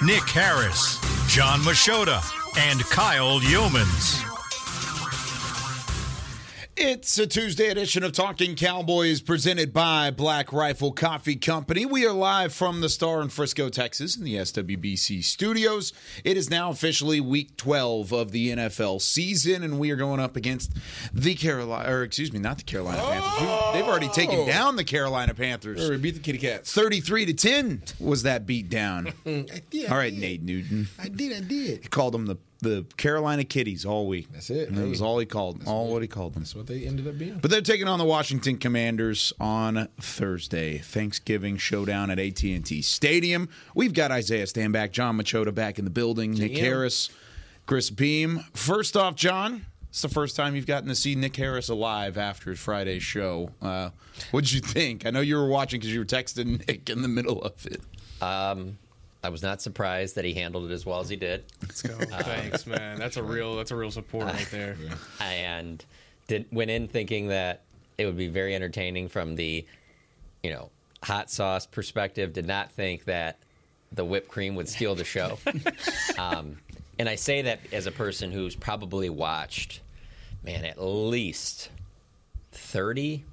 Nick Harris, John Machota, and Kyle Yeomans. It's a Tuesday edition of Talking Cowboys presented by Black Rifle Coffee Company. We are live from the Star in Frisco, Texas, in the SWBC studios. It is now officially week 12 of the NFL season, and we are going up against the Carolina, or excuse me, not the Carolina Panthers. They've already taken oh. down the Carolina Panthers. Or beat the kitty cats. 33 to 10 was that beat down. I did, I All right, did. Nate Newton. I did. I did. He called them the, the Carolina Kitties all week. That's it. And that was all he called. All what he called them. That's what they ended up being. But they're taking on the Washington Commanders on Thursday, Thanksgiving showdown at AT&T Stadium. We've got Isaiah Stanback, John Machota back in the building, Nick Harris, Chris Beam. First off, John, it's the first time you've gotten to see Nick Harris alive after his Friday show. Uh, what did you think? I know you were watching because you were texting Nick in the middle of it. Um, I was not surprised that he handled it as well as he did, Let's go. Thanks, man. That's a real that's a real support right there. and did went in thinking that it would be very entertaining from the, you know, hot sauce perspective. Did not think that the whipped cream would steal the show. um, and I say that as a person who's probably watched, man, at least thirty,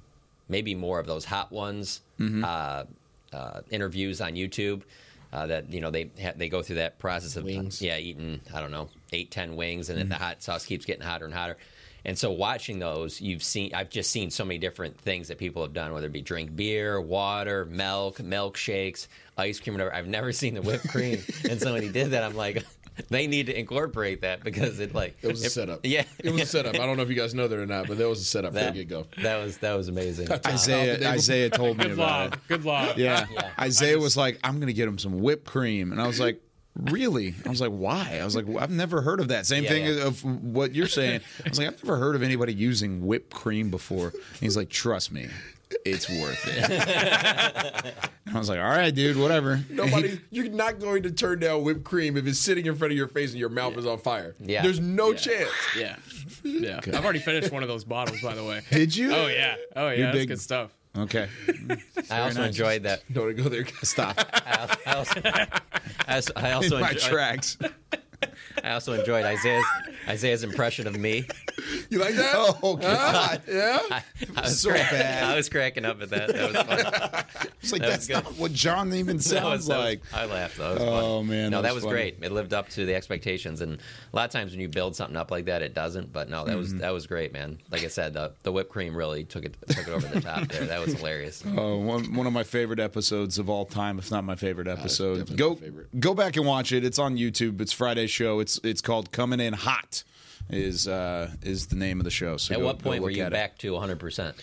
maybe more of those hot ones uh, uh, interviews on YouTube. Uh, that you know they ha- they go through that process of Wings. yeah eating I don't know eight ten wings and then the hot sauce keeps getting hotter and hotter. And so watching those, you've seen I've just seen so many different things that people have done, whether it be drink beer, water, milk, milkshakes, ice cream, whatever. I've never seen the whipped cream. and so when he did that, I'm like, they need to incorporate that because it like It was a setup. Yeah, It was a setup. I don't know if you guys know that or not, but that was a setup from that, the get go. that was that was amazing. Isaiah, Isaiah told me Good about it. Good luck. Yeah. Yeah. Isaiah was like, I'm going to get him some whipped cream. And I was like, really? I was like, why? I was like, I've never heard of that. Same Yeah, thing yeah. of what you're saying. I was like, I've never heard of anybody using whipped cream before. And he's like, trust me, it's worth it. and I was like, all right, dude, whatever. Nobody, you're not going to turn down whipped cream if it's sitting in front of your face and your mouth is on fire. Yeah. There's no chance. Yeah. Yeah. I've already finished one of those bottles, by the way. Did you? Oh yeah. Oh yeah. You're That's big- good stuff. Okay. I also nice. enjoyed that. Don't go there. Stop. I also, I also, I also In my enjoyed, tracks. I also enjoyed Isaiah's Isaiah's impression of me. You like that? Oh, God. Yeah. I was So crack- bad. I was cracking up at that. That was fun. It's like, That that's was good. not what John even That was- sounds was- like. I laughed. That was Oh, fun. man, no, that that was was great. It lived up to the expectations, and a lot of times when you build something up like that, it doesn't. But no, that was Mm-hmm. that was great, man. Like I said, the, the whipped cream really took it took it over the top there. That was hilarious. Uh, one one of my favorite episodes of all time, if not my favorite episode. definitely Go favorite. go back and watch it. It's on YouTube. It's Friday's show. It's it's called Coming In Hot. Is uh is the name of the show. So At go- what point were you at it. back to 100? percent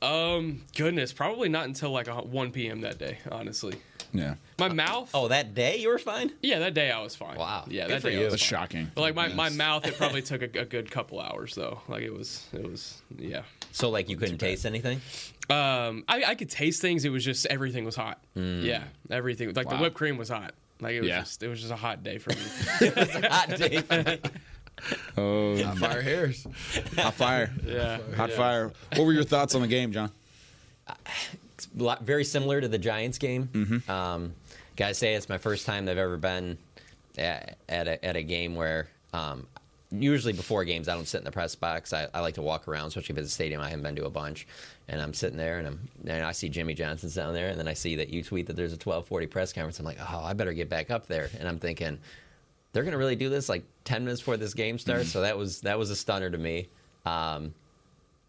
Um, goodness, probably not until like 1 p.m. that day. Honestly, Yeah, my mouth. Oh, that day you were fine. yeah, that day I was fine. Wow. Yeah, Good that day you. Was that's shocking. But like my, my mouth, it probably took a, a good couple hours though. Like it was it was yeah. So like you couldn't taste anything. Um, I, I could taste things. It was just everything was hot. Mm. Yeah, everything. Like Wow. the whipped cream was hot. Like it was Yeah. just it was just a hot day for me. it was a Hot day. for me. Oh, Fire hairs. hot fire, yeah, hot yeah. fire. What were your thoughts on the game, John? lot- very similar to the Giants game. Mm-hmm. Um, gotta say, it's my first time they've ever been at, at, a, at a game where. Um, Usually before games, I don't sit in the press box. I, I like to walk around, especially if it's a stadium I haven't been to a bunch. And I'm sitting there, and I'm and I see Jimmy Johnson's down there, and then I see that you tweet that there's a 12:40 press conference. I'm like, oh, I better get back up there. And I'm thinking, they're gonna really do this like 10 minutes before this game starts. So that was that was a stunner to me. Um,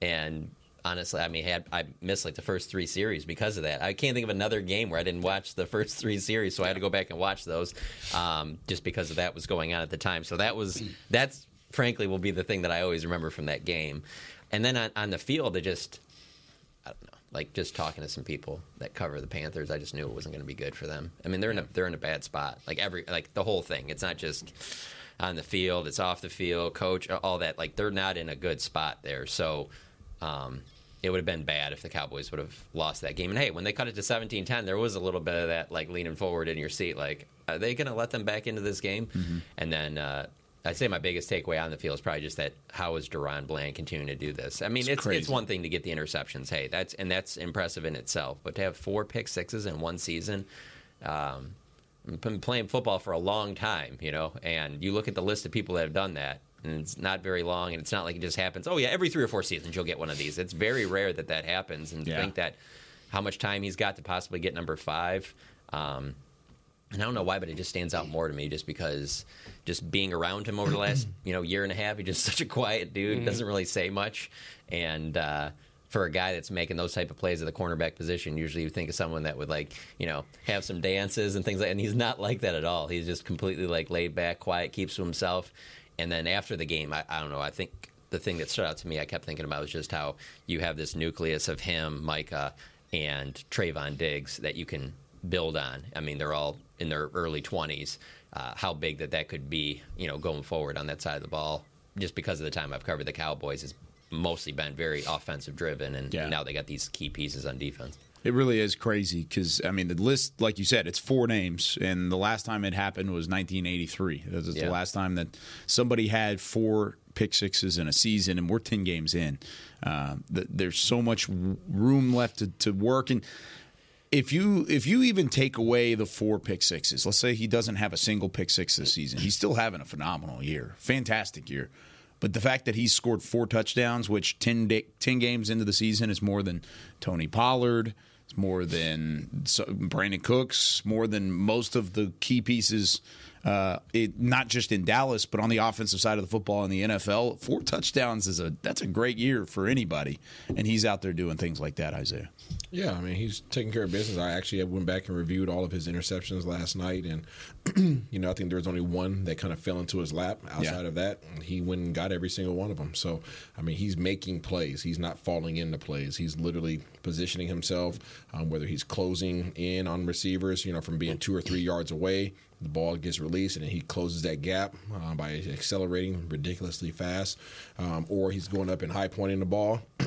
and honestly, I mean, had I missed like the first three series because of that. I can't think of another game where I didn't watch the first three series, so I had to go back and watch those um, just because of that was going on at the time. So that was that's frankly will be the thing that I always remember from that game. And then on, on the field, it just I don't know, like just talking to some people that cover the Panthers, I just knew it wasn't going to be good for them. I mean, they're in a they're in a bad spot. Like every like the whole thing. It's not just on the field, it's off the field, coach, all that. Like they're not in a good spot there. So um, it would have been bad if the Cowboys would have lost that game. And hey, when they cut it to 17-10, there was a little bit of that like leaning forward in your seat, like are they going to let them back into this game? And then. Uh, I'd say my biggest takeaway on the field is probably just that how is DaRon Bland continuing to do this? I mean, it's it's, crazy. one thing to get the interceptions, hey, that's and that's impressive in itself. But to have four pick sixes in one season, um, I've been playing football for a long time, you know, and you look at the list of people that have done that, and it's not very long, and it's not like it just happens. Oh yeah, every three or four seasons you'll get one of these. It's very rare that that happens, and to Yeah. think that how much time he's got to possibly get number five. Um, and I don't know why, but it just stands out more to me just because just being around him over the last you know year and a half, he's just such a quiet dude, doesn't really say much, and uh, for a guy that's making those type of plays at the cornerback position, usually you think of someone that would like you know have some dances and things like, and he's not like that at all. He's just completely like laid back, quiet, keeps to himself, and then after the game, I, I don't know, I think. The thing that stood out to me, I kept thinking about was just how you have this nucleus of him, Micah, and Trevon Diggs that you can build on. I mean, they're all in their early 20s. Uh, how big that that could be, you know, going forward on that side of the ball, just because of the time I've covered the Cowboys, has mostly been very offensive driven, and Yeah. now they got these key pieces on defense. It really is crazy because I mean the list, like you said, it's four names, and the last time it happened was 1983. That's Yeah. the last time that somebody had four pick sixes in a season, and we're 10 games in. Uh, th- there's so much room left to, to work, and if you if you even take away the four pick sixes, let's say he doesn't have a single pick six this season, he's still having a phenomenal year, fantastic year. But the fact that he's scored four touchdowns, which 10, da 10 games into the season is more than Tony Pollard, it's more than Brandin Cooks, more than most of the key pieces, uh, it, not just in Dallas, but on the offensive side of the football in the NFL. Four touchdowns is a that's a great year for anybody, and he's out there doing things like that, Isaiah. Yeah, I mean he's taking care of business. I actually went back and reviewed all of his interceptions last night, and you know I think there was only one that kind of fell into his lap. Outside Yeah. of that, he went and got every single one of them. So I mean he's making plays. He's not falling into plays. He's literally positioning himself. Um, whether he's closing in on receivers, you know, from being two or three yards away, the ball gets released and he closes that gap uh, by accelerating ridiculously fast, um, or he's going up and high pointing the ball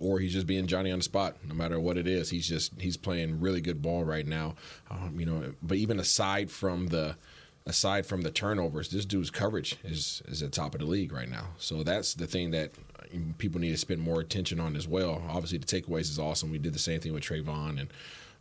or he's just being Johnny on the spot. No matter what it is, he's just he's playing really good ball right now. Um, you know, but even aside from the aside from the turnovers, this dude's coverage is is at top of the league right now. So that's the thing that people need to spend more attention on as well. Obviously, the takeaways is awesome. We did the same thing with Trevon and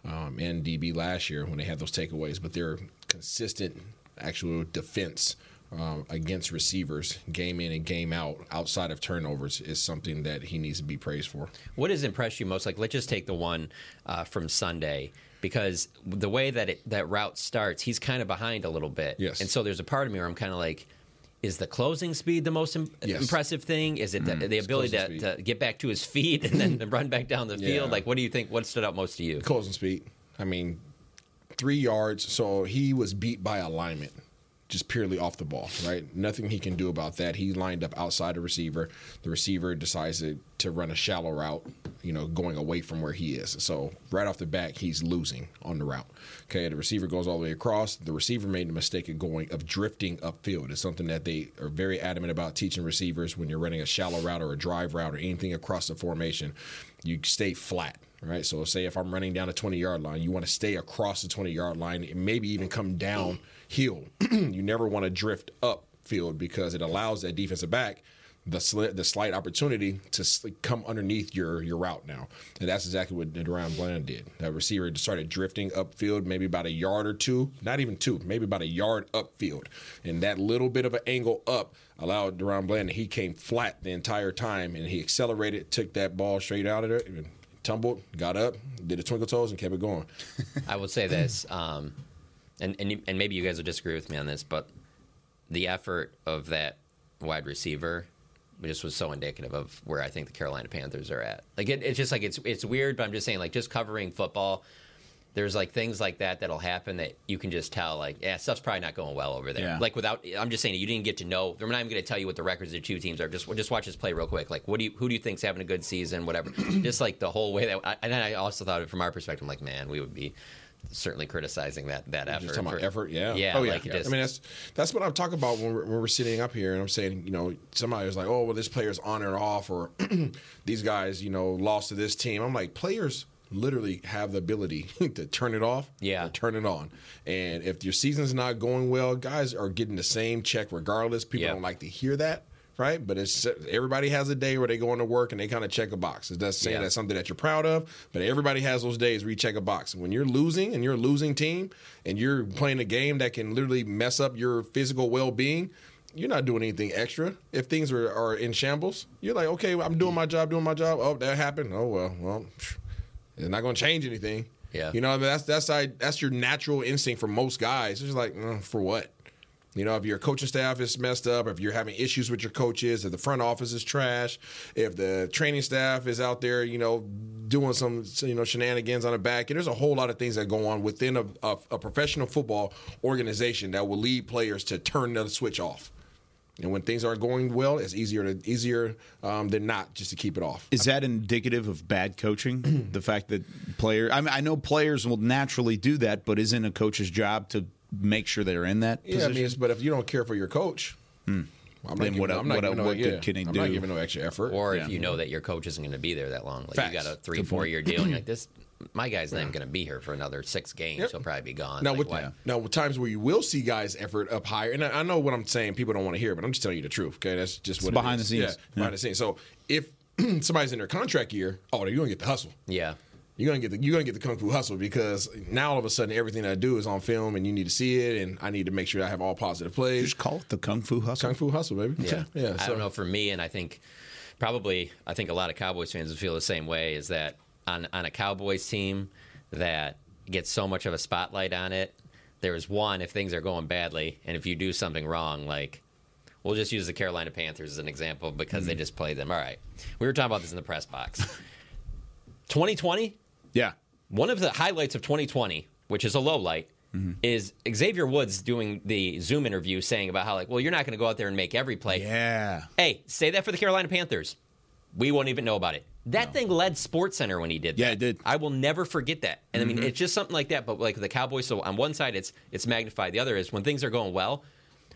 um, and DB last year when they had those takeaways, but their consistent actual defense um, against receivers, game in and game out, outside of turnovers, is something that he needs to be praised for. What has impressed you most? Like, let's just take the one uh, from Sunday because the way that it, that route starts, he's kind of behind a little bit. Yes. And so there's a part of me where I'm kind of like, is the closing speed the most Im- Yes. impressive thing? Is it the, mm-hmm. the ability to, to get back to his feet and then run back down the field? Yeah. Like, what do you think? What stood out most to you? Closing speed. I mean, three yards. So he was beat by alignment, just purely off the ball, right? Nothing he can do about that. He lined up outside the receiver. The receiver decides to, to run a shallow route, you know, going away from where he is. So right off the back, he's losing on the route. Okay, the receiver goes all the way across. The receiver made the mistake of going of drifting upfield. It's something that they are very adamant about teaching receivers when you're running a shallow route or a drive route or anything across the formation. You stay flat right? So say if I'm running down a 20 yard line, you want to stay across the 20 yard line and maybe even come downhill. you never want to drift upfield because it allows that defensive back the sli- the slight opportunity to sl- come underneath your your route now, and that's exactly what DaRon Bland did. That receiver started drifting upfield, maybe about a yard or two, not even two, maybe about a yard upfield, and that little bit of an angle up allowed DaRon Bland. He came flat the entire time, and he accelerated, took that ball straight out of there, tumbled, got up, did a twinkle toes, and kept it going. I will say this, um, and and, you, and maybe you guys will disagree with me on this, but the effort of that wide receiver just was so indicative of where I think the Carolina Panthers are at. Like it, it's just like it's it's weird, but I'm just saying like just covering football. There's like things like that that'll happen that you can just tell like yeah stuff's probably not going well over there. Yeah. Like without I'm just saying you didn't get to know. I'm not even going to tell you what the records of the two teams are. Just just watch this play real quick. Like what do you who do you think's having a good season? Whatever. just like the whole way that. And then I also thought it from our perspective. I'm like man, we would be certainly criticizing that that effort. Just talking about for- effort, yeah. yeah, Oh, yeah. like it I mean, that's that's what I'm talking about when we're, when we're sitting up here and I'm saying, you know, somebody was like, oh, well, this player's on or off, or these guys, you know, lost to this team. I'm like, players literally have the ability to turn it off Yeah. turn it on. And if your season's not going well, guys are getting the same check regardless. People Yeah. don't like to hear that. Right, but it's everybody has a day where they go into work and they kind of check a box. It does say Yeah. that's something that you're proud of, but everybody has those days where you check a box. And when you're losing and you're a losing team and you're playing a game that can literally mess up your physical well being, you're not doing anything extra. If things are, are in shambles, you're like, okay, I'm doing my job, doing my job. Oh, that happened. Oh well, well, it's not going to change anything. Yeah. you know, that's that's I, that's your natural instinct for most guys. It's just like, mm, for what? You know, if your coaching staff is messed up, if you're having issues with your coaches, if the front office is trash, if the training staff is out there, you know, doing some you know shenanigans on the back, and there's a whole lot of things that go on within a, a, a professional football organization that will lead players to turn the switch off. And when things aren't going well, it's easier to easier um, than not just to keep it off. Is that indicative of bad coaching? the fact that player, I mean, I know players will naturally do that, but isn't a coach's job to make sure they're in that Yeah, I mean, but if you don't care for your coach, hmm. I'm Then giving, what- I'm not what- giving no, what yeah, can he I'm do? not giving no extra effort. or Yeah. if you know that your coach isn't going to be there that long, like Facts. you got a three, Good four point. year deal, and you're like this, my guy's not even going to be here for another six games. Yep. He'll probably be gone. Now, Like, with why- now, with times where you will see guys' effort up higher, and I, I know what I'm saying. People don't want to hear, but I'm just telling you the truth. Okay, that's just what behind is. the scenes. Yeah, Yeah. behind the scenes. So if somebody's in their contract year, oh, you're gonna get the hustle. yeah, You're gonna get the you're gonna get the kung fu hustle because now all of a sudden everything I do is on film and you need to see it, and I need to make sure I have all positive plays. Just call it the kung fu hustle. Kung fu hustle, baby. Yeah, yeah. I so- don't know. For me, and I think probably I think a lot of Cowboys fans would feel the same way. Is that on on a Cowboys team that gets so much of a spotlight on it? There's one if things are going badly, and if you do something wrong, like we'll just use the Carolina Panthers as an example because they mm-hmm. just played them. All right, we were talking about this in the press box. 2020, Yeah. one of the highlights of 2020, which is a low light, mm-hmm. is Xavier Woods doing the Zoom interview saying about how like, well, you're not going to go out there and make every play. Yeah. Hey, say that for the Carolina Panthers. We won't even know about it. That thing led Sports Center when he did. Yeah, that. it did. I will never forget that. And I mean, mm-hmm. it's just something like that. But like the Cowboys, so on one side it's it's magnified. The other is when things are going well.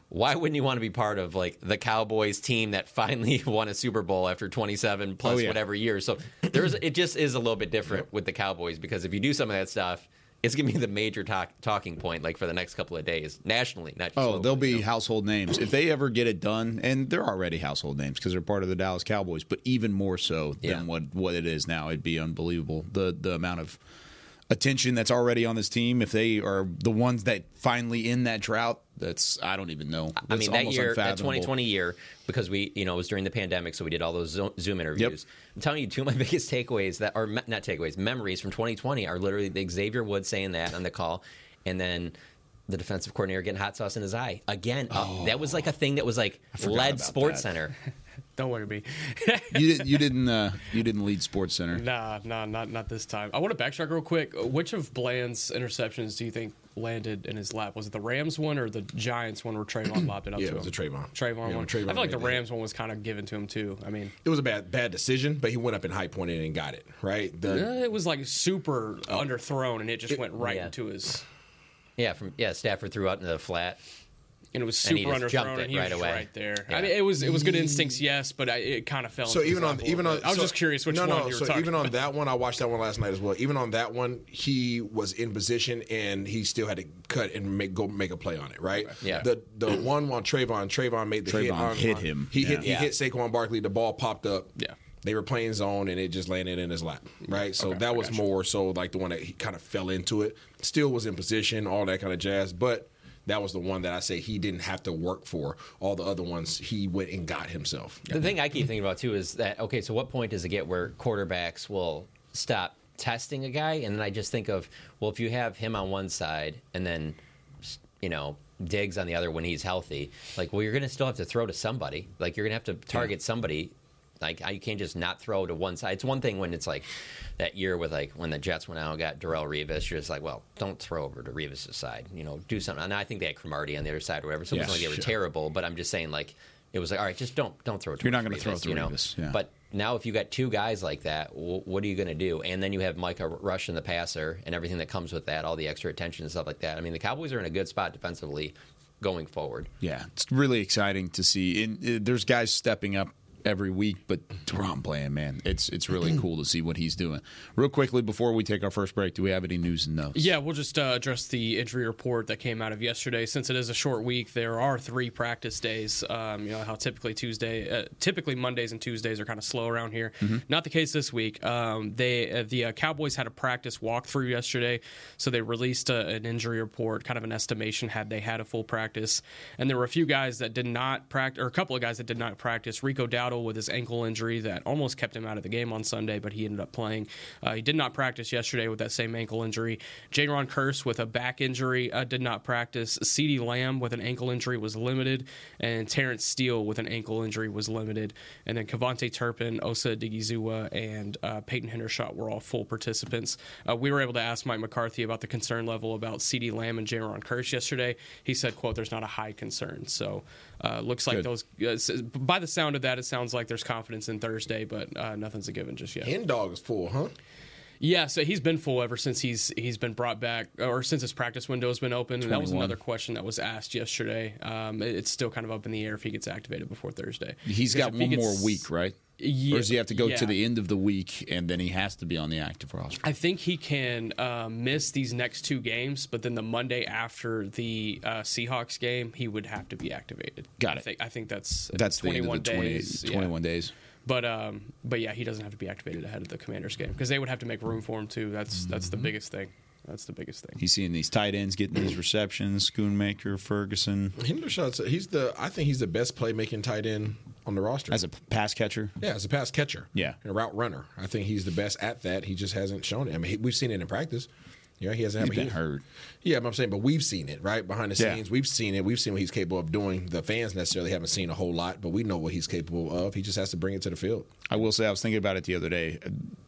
Why wouldn't you want to be part of like the Cowboys team that finally won a Super Bowl after 27 plus Oh, yeah. whatever years? So there's it just is a little bit different with the Cowboys because if you do some of that stuff, it's gonna be the major talk, talking point like for the next couple of days nationally, not just Oh, locally, they'll be you know? household names if they ever get it done, and they're already household names because they're part of the Dallas Cowboys. But even more so Yeah. than what what it is now, it'd be unbelievable the the amount of attention that's already on this team. If they are the ones that finally in that drought, that's I don't even know. I mean, that year, that 2020 year, because we, you know, it was during the pandemic, so we did all those Zoom interviews. I'm telling you, two of my biggest takeaways that are not takeaways, memories from 2020 are literally the Xavier Woods saying that on the call, and then the defensive coordinator getting hot sauce in his eye again. uh, that was like a thing that was like led about Sports that. Center. Don't look at me. you didn't you didn't uh, you didn't lead Sports Center. Nah, nah, not not this time. I want to backtrack real quick. Which of Bland's interceptions do you think landed in his lap? Was it the Rams one or the Giants one where Trevon lobbed it up Yeah, to it was him? a Trevon. Trevon Yeah, one. Trevon I feel like the made that. Rams one was kind of given to him too. I mean, It was a bad bad decision, but he went up in high pointed point and got it right. The, it was like super Oh. underthrown, and it just went right Yeah. into his. Yeah, from yeah, Stafford threw out into the flat. And it was And he super just jumped underthrown, it and he right was away. right there. Yeah. I mean, it was it was good instincts, yes, but I, it kind of fell. So even on even on bit. I was so- just curious which no, one no, you were so talking even about. on that one, I watched that one last night as well. Even on that one, he was in position and he still had to cut and make go make a play on it. Right? Yeah. The the one on Trevon, Trevon made the hit. On, hit him. He hit he Yeah. hit Saquon Barkley. The ball popped up. Yeah. They were playing zone and it just landed in his lap. Right. So that was more so like the one that he kind of fell into it. Still was in position, all that kind of jazz, but. That was the one that I say he didn't have to work for. All the other ones he went and got himself. The thing I keep thinking about too is that okay, so what point does it get where quarterbacks will stop testing a guy, and then I just think of well, if you have him on one side and then you know Diggs on the other when he's healthy, like well, you're going to still have to throw to somebody. Like you're going to have to target somebody. Like you can't just not throw to one side. It's one thing when it's like that year with like when the Jets went out and got Darrelle Revis. You're just like, well, don't throw over to Revis' side. You know, do something. And I think they had Cromartie on the other side or whatever. So it wasn't like they were sure. terrible, but I'm just saying like it was like, all right, just don't don't throw. It You're not gonna throw Revis, to you know. Revis, yeah. But now if you got two guys like that, w- what are you going to do? And then you have Micah rushing the passer and everything that comes with that, all the extra attention and stuff like that. I mean, the Cowboys are in a good spot defensively going forward. Yeah, it's really exciting to see. And uh, there's guys stepping up every week, but DaRon Bland, man, it's it's really cool to see what he's doing. Real quickly before we take our first break, do we have any news and notes? Yeah, we'll just uh, address the injury report that came out of yesterday. Since it is a short week, there are three practice days. Um, you know how typically Tuesday, uh, typically Mondays and Tuesdays are kind of slow around here. Not the case this week. Um, they uh, the uh, Cowboys had a practice walkthrough yesterday, so they released a, an injury report, kind of an estimation had they had a full practice, and there were a few guys that did not practice, or a couple of guys that did not practice. Rico Dowdle with his ankle injury that almost kept him out of the game on Sunday, but he ended up playing. Uh, he did not practice yesterday with that same ankle injury. Ron Curse with a back injury uh, did not practice. CeeDee Lamb with an ankle injury was limited, and Terence Steele with an ankle injury was limited. And then KaVontae Turpin, Osa Odighizuwa, and uh, Peyton Hendershot were all full participants. Uh, we were able to ask Mike McCarthy about the concern level about CeeDee Lamb and Ron Curse yesterday. He said, "quote There's not a high concern." So uh, looks like Good. those. Uh, by the sound of that, it sounds like there's confidence in Thursday, but uh, nothing's a given just yet. Hen dog is full, huh? Yeah, so he's been full ever since he's he's been brought back, or since his practice window has been open. That was another question that was asked yesterday. Um, it- it's still kind of up in the air if he gets activated before Thursday. He's got if he one gets- more week, right? Yeah, or does he have to go yeah. to the end of the week and then he has to be on the active roster? I think he can uh, miss these next two games, but then the Monday after the uh, Seahawks game, he would have to be activated. Got I it. think, I think that's That's the end 21 of 20, days. yeah. 21 days. But um, but yeah, he doesn't have to be activated ahead of the Commanders game because they would have to make room for him too. That's that's Mm-hmm. the biggest thing. That's the biggest thing. He's seeing these tight ends getting these receptions, Schoonmaker, Ferguson, Hendershot's he's the I think he's the best playmaking tight end on the roster. as a pass catcher. yeah, as a pass catcher. Yeah. and a route runner. I think he's the best at that. He just hasn't shown it. I mean, he, we've seen it in practice. Yeah, he hasn't. He's been he- hurt. Yeah, but I'm saying, but we've seen it right behind the Yeah. scenes. We've seen it. We've seen what he's capable of doing. The fans necessarily haven't seen a whole lot, but we know what he's capable of. He just has to bring it to the field. I will say I was thinking about it the other day.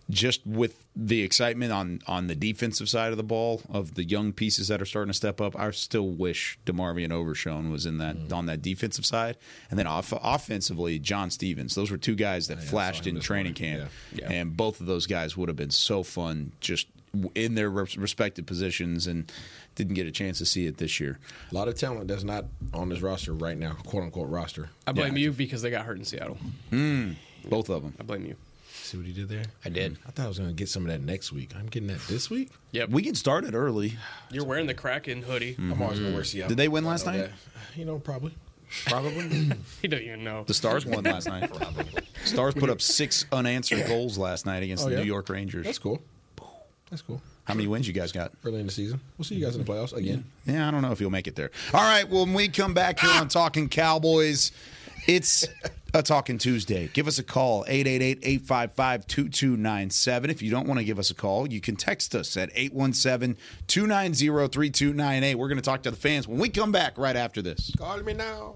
Just with the excitement on on the defensive side of the ball of the young pieces that are starting to step up, I still wish DeMarvion Overshown was in that Mm. on that defensive side, and then off, offensively, John Stephens. Those were two guys that flashed in training morning. camp, Yeah. and both of those guys would have been so fun just in their respective positions, and didn't get a chance to see it this year. A lot of talent that's not on this roster right now, quote unquote roster. I blame Yeah. you because they got hurt in Seattle. Hmm. Both of them. I blame you. See what he did there? I did. I thought I was going to get some of that next week. I'm getting that this week. Yep. We can start it early. You're wearing the Kraken hoodie. I'm always going to wear Seattle. Did they win last night? that. You know, probably. Probably. He doesn't even know. The Stars won last night. Stars put up six unanswered goals last night against Oh, the yeah? New York Rangers. That's cool. That's cool. How many wins you guys got? Early in the season. We'll see you guys in the playoffs again. Yeah, I don't know if you'll make it there. All right, well, when we come back here on Talking Cowboys, it's a Talking Tuesday. Give us a call, 888-855-2297. If you don't want to give us a call, you can text us at 817-290-3298. We're going to talk to the fans when we come back right after this. Call me now.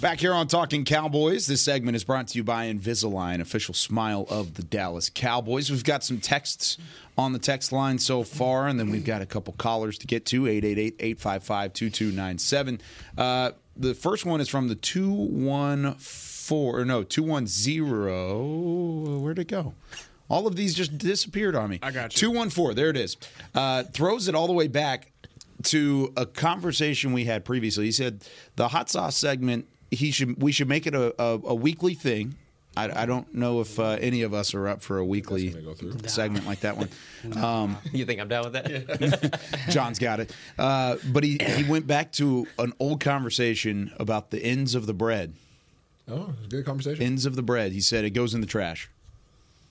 Back here on Talking Cowboys, this segment is brought to you by Invisalign, official smile of the Dallas Cowboys. We've got some texts on the text line so far, and then we've got a couple callers to get to 888 855 2297. The first one is from the 214, or no, 210. Where'd it go? All of these just disappeared on me. I got you. 214, there it is. Uh, throws it all the way back to a conversation we had previously. He said the hot sauce segment he should we should make it a, a, a weekly thing. I, I don't know if uh, any of us are up for a weekly segment like that one. Um, You think I'm down with that? John's got it, uh, but he he went back to an old conversation about the ends of the bread. Oh, it's a good conversation. Ends of the bread. He said it goes in the trash.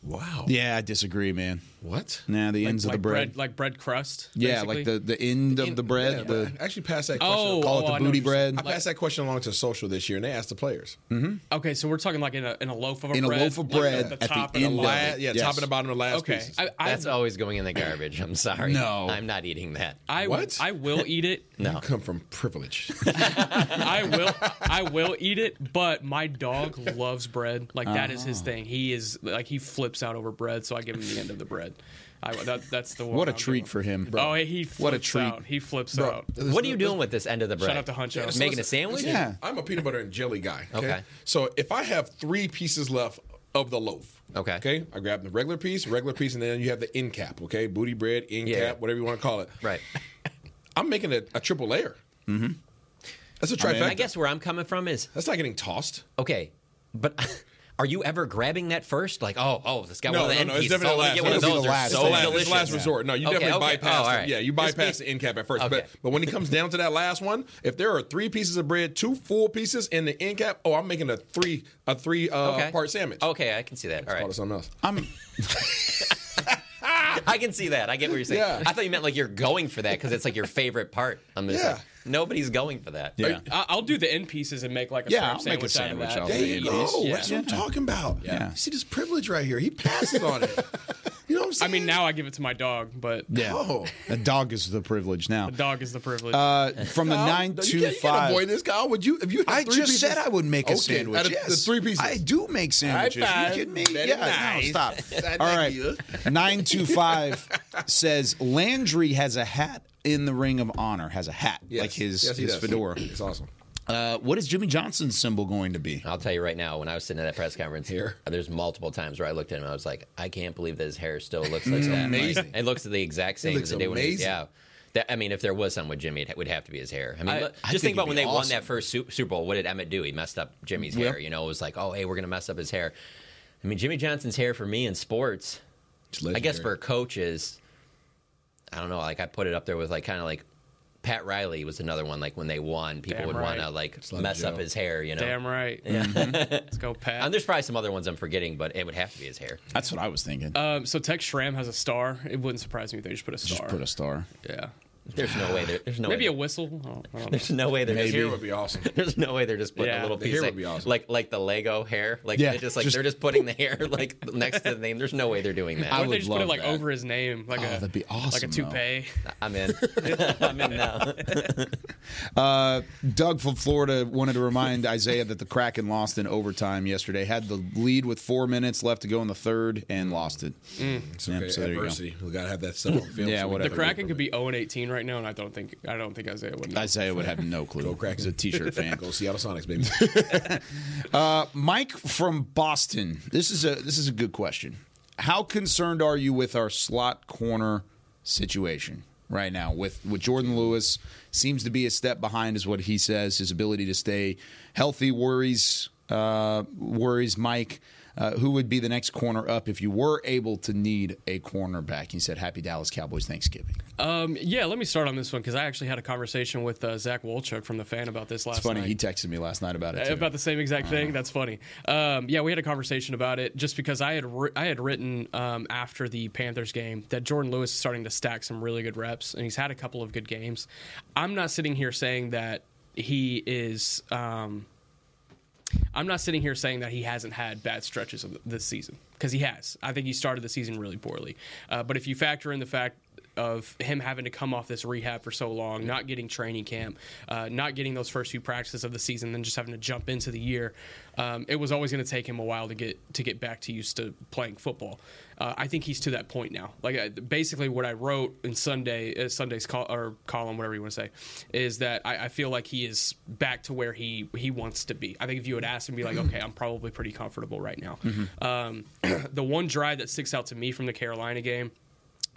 Wow. Yeah, I disagree, man. What? Nah, the ends of like the bread. bread. like bread crust. yeah, basically? like the, the end of the bread. Yeah, the I actually passed that question. Oh, call oh, it the I booty what you're saying. bread. I passed that question along to social this year, and they asked the players. Mm-hmm. Okay, so we're talking like in a, in a loaf of a In a bread, loaf of like bread the, at the end and the of la- it. yeah, Yes. top and the bottom of the last Okay, pieces. I, I, That's always going in the garbage. I'm sorry. No. I'm not eating that. I, What? I will eat it. No. You come from privilege. I will I will eat it, but my dog loves bread. Like that is his thing. He is like he flips out over bread, so I give him the end of the bread. I, that, that's the one. What a I'm treat doing. for him. Bro. Oh, he flips What a treat. out. He flips Bro, out. What are you doing with this end of the bread? Shout out to Huncho. So Making a sandwich? listen, Yeah. I'm a peanut butter and jelly guy. Okay? Okay. So if I have three pieces left of the loaf, Okay. okay, I grab the regular piece, regular piece, and then you have the end cap. Okay, booty bread, end Yeah. cap, whatever you want to call it. Right. I'm making a, a triple layer. Mm-hmm. That's a trifecta. I guess where I'm coming from is that's not getting tossed. okay, but are you ever grabbing that first? Like, oh, oh, this got No, one of the no, end no, it's pieces. definitely Oh, last. get one of those. the last. so the last- It's last resort. No, you Okay, definitely okay. bypass. Oh, right. Yeah, you Just bypass the end cap at first. Okay. But but when it comes down to that last one, if there are three pieces of bread, two full pieces, and the end cap, oh, I'm making a three a three uh, Okay. part sandwich. Okay, I can see that. All Call it right. something else. I'm I can see that. I get what you're saying. Yeah. I thought you meant like you're going for that because it's like your favorite part. I'm just Yeah. like, nobody's going for that. yeah. I- I'll do the end pieces and make like a Yeah, I'll make a sandwich, sandwich out of that. There you go. Yeah. That's what I'm talking about. Yeah. You see this privilege right here. He passes on it. You know what I'm I mean, now I give it to my dog, but yeah. Oh. The dog is the privilege now. the dog is the privilege. Uh, from the Kyle, nine no, two you can't, you can't five. avoid this, Kyle. Would you? If you had I three just pieces, said I would make a Okay, sandwich. out of yes. the three pieces. I do make sandwiches. five. you kidding me? Very yeah, nice. no, stop. Thank All right. you. Nine two five says Landry has a hat in the Ring of Honor. Has a hat Yes. like his Yes, he his does. fedora. It's awesome. Uh, what is Jimmy Johnson's symbol going to be? I'll tell you right now, when I was sitting at that press conference, Here. there's multiple times where I looked at him I was like, I can't believe that his hair still looks like that. amazing. Like, it looks the exact same as it did when he, yeah. That, I mean, if there was something with Jimmy, it would have to be his hair. I mean, I- look- I just think think about when they won that first Super Bowl. What did Emmitt do? He messed up Jimmy's Yep. hair. You know, it was like, oh, hey, we're gonna mess up his hair. I mean, Jimmy Johnson's hair for me in sports, I guess for coaches, I don't know. Like I put it up there with like kind of like Pat Riley was another one. Like when they won, people Damn would right. want to like like mess up his hair. You know, Damn right. Mm-hmm. Let's go, Pat. and there's probably some other ones I'm forgetting, but it would have to be his hair. That's what I was thinking. Um, so Tex Schramm has a star. It wouldn't surprise me if they just put a star. just put a star. yeah. There's no way. There, there's no way. Maybe way. a whistle. I don't- I don't There's know. no way they're His just hair would be awesome. There's no way they're just putting Yeah. a little The piece hair of, would be awesome. like like the Lego hair. Like Yeah, they just like just- they're just putting the hair like next to the name. There's no way they're doing that. What I if they would just put it like that. over his name, like Oh, a that'd be awesome. like awesome, a though. toupee? I'm in. I'm in now. Uh, Doug from Florida wanted to remind Isaiah that the Kraken lost in overtime yesterday. Had the lead with four minutes left to go in the third and lost it. It's Yeah, okay. so there you go. Adversity. We gotta have that stuff on film. Yeah, so whatever. The can- Kraken could be 0 and 18 right now, and I don't think I don't think Isaiah would. Know. Isaiah would have no clue. Go Kraken. He's a T-shirt fan. Go Seattle Sonics, baby. Uh, Mike from Boston. This is a this is a good question. How concerned are you with our slot corner situation right now? With with Jordan Lewis seems to be a step behind, is what he says. His ability to stay healthy worries uh, worries Mike. Uh, who would be the next corner up if you were able to need a cornerback? He said, "Happy Dallas Cowboys Thanksgiving." Um, yeah, let me start on this one because I actually had a conversation with uh, Zach Wolchuk from the fan about this last night. It's funny. night. He texted me last night about it. Too. about the same exact Uh-huh. thing. That's funny. Um, yeah, we had a conversation about it just because I had ri- I had written um, after the Panthers game that Jordan Lewis is starting to stack some really good reps and he's had a couple of good games. I'm not sitting here saying that he is. Um, I'm not sitting here saying that he hasn't had bad stretches of this season because he has. I think he started the season really poorly. Uh, but if you factor in the fact of him having to come off this rehab for so long, not getting training camp, uh, not getting those first few practices of the season, then just having to jump into the year, um, it was always going to take him a while to get to get back to used to playing football. Uh, I think he's to that point now. Like I, basically, what I wrote in Sunday uh, Sunday's call or column, whatever you want to say, is that I, I feel like he is back to where he he wants to be. I think if you had asked him, be like, okay, I'm probably pretty comfortable right now. Um, the one drive that sticks out to me from the Carolina game